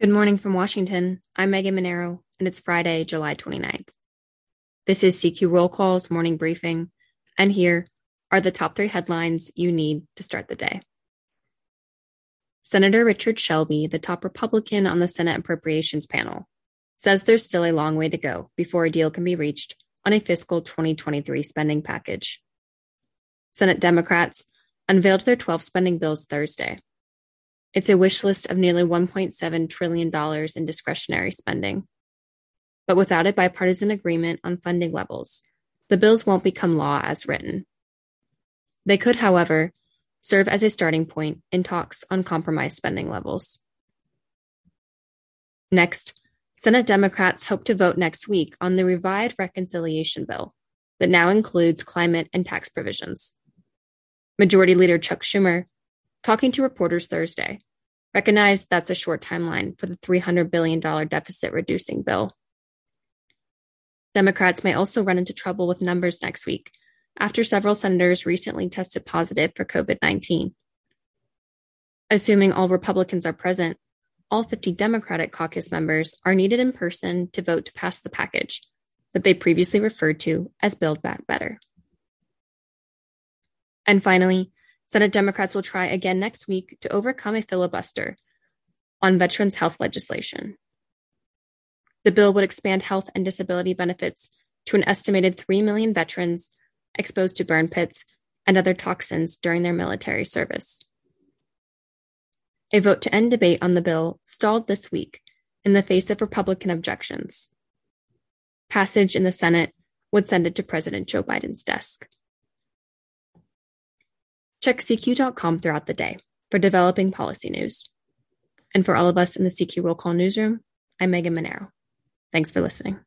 Good morning from Washington. I'm Megan Mineiro, and it's Friday, July 29th. This is CQ Roll Call's morning briefing, and here are the top three headlines you need to start the day. Senator Richard Shelby, the top Republican on the Senate Appropriations panel, says there's still a long way to go before a deal can be reached on a fiscal 2023 spending package. Senate Democrats unveiled their 12 spending bills Thursday it's a wish list of nearly $1.7 trillion in discretionary spending. But without a bipartisan agreement on funding levels, the bills won't become law as written. They could, however, serve as a starting point in talks on compromise spending levels. Next, Senate Democrats hope to vote next week on the revived reconciliation bill that now includes climate and tax provisions. Majority Leader Chuck Schumer talking to reporters Thursday, recognized that's a short timeline for the $300 billion deficit reducing bill. Democrats may also run into trouble with numbers next week after several senators recently tested positive for COVID 19. Assuming all Republicans are present, all 50 Democratic caucus members are needed in person to vote to pass the package that they previously referred to as Build Back Better. And finally, Senate Democrats will try again next week to overcome a filibuster on veterans' health legislation. The bill would expand health and disability benefits to an estimated 3 million veterans exposed to burn pits and other toxins during their military service. A vote to end debate on the bill stalled this week in the face of Republican objections. Passage in the Senate would send it to President Joe Biden's desk. Check CQ.com throughout the day for developing policy news. And for all of us in the CQ Roll Call newsroom, I'm Megan Mineiro. Thanks for listening.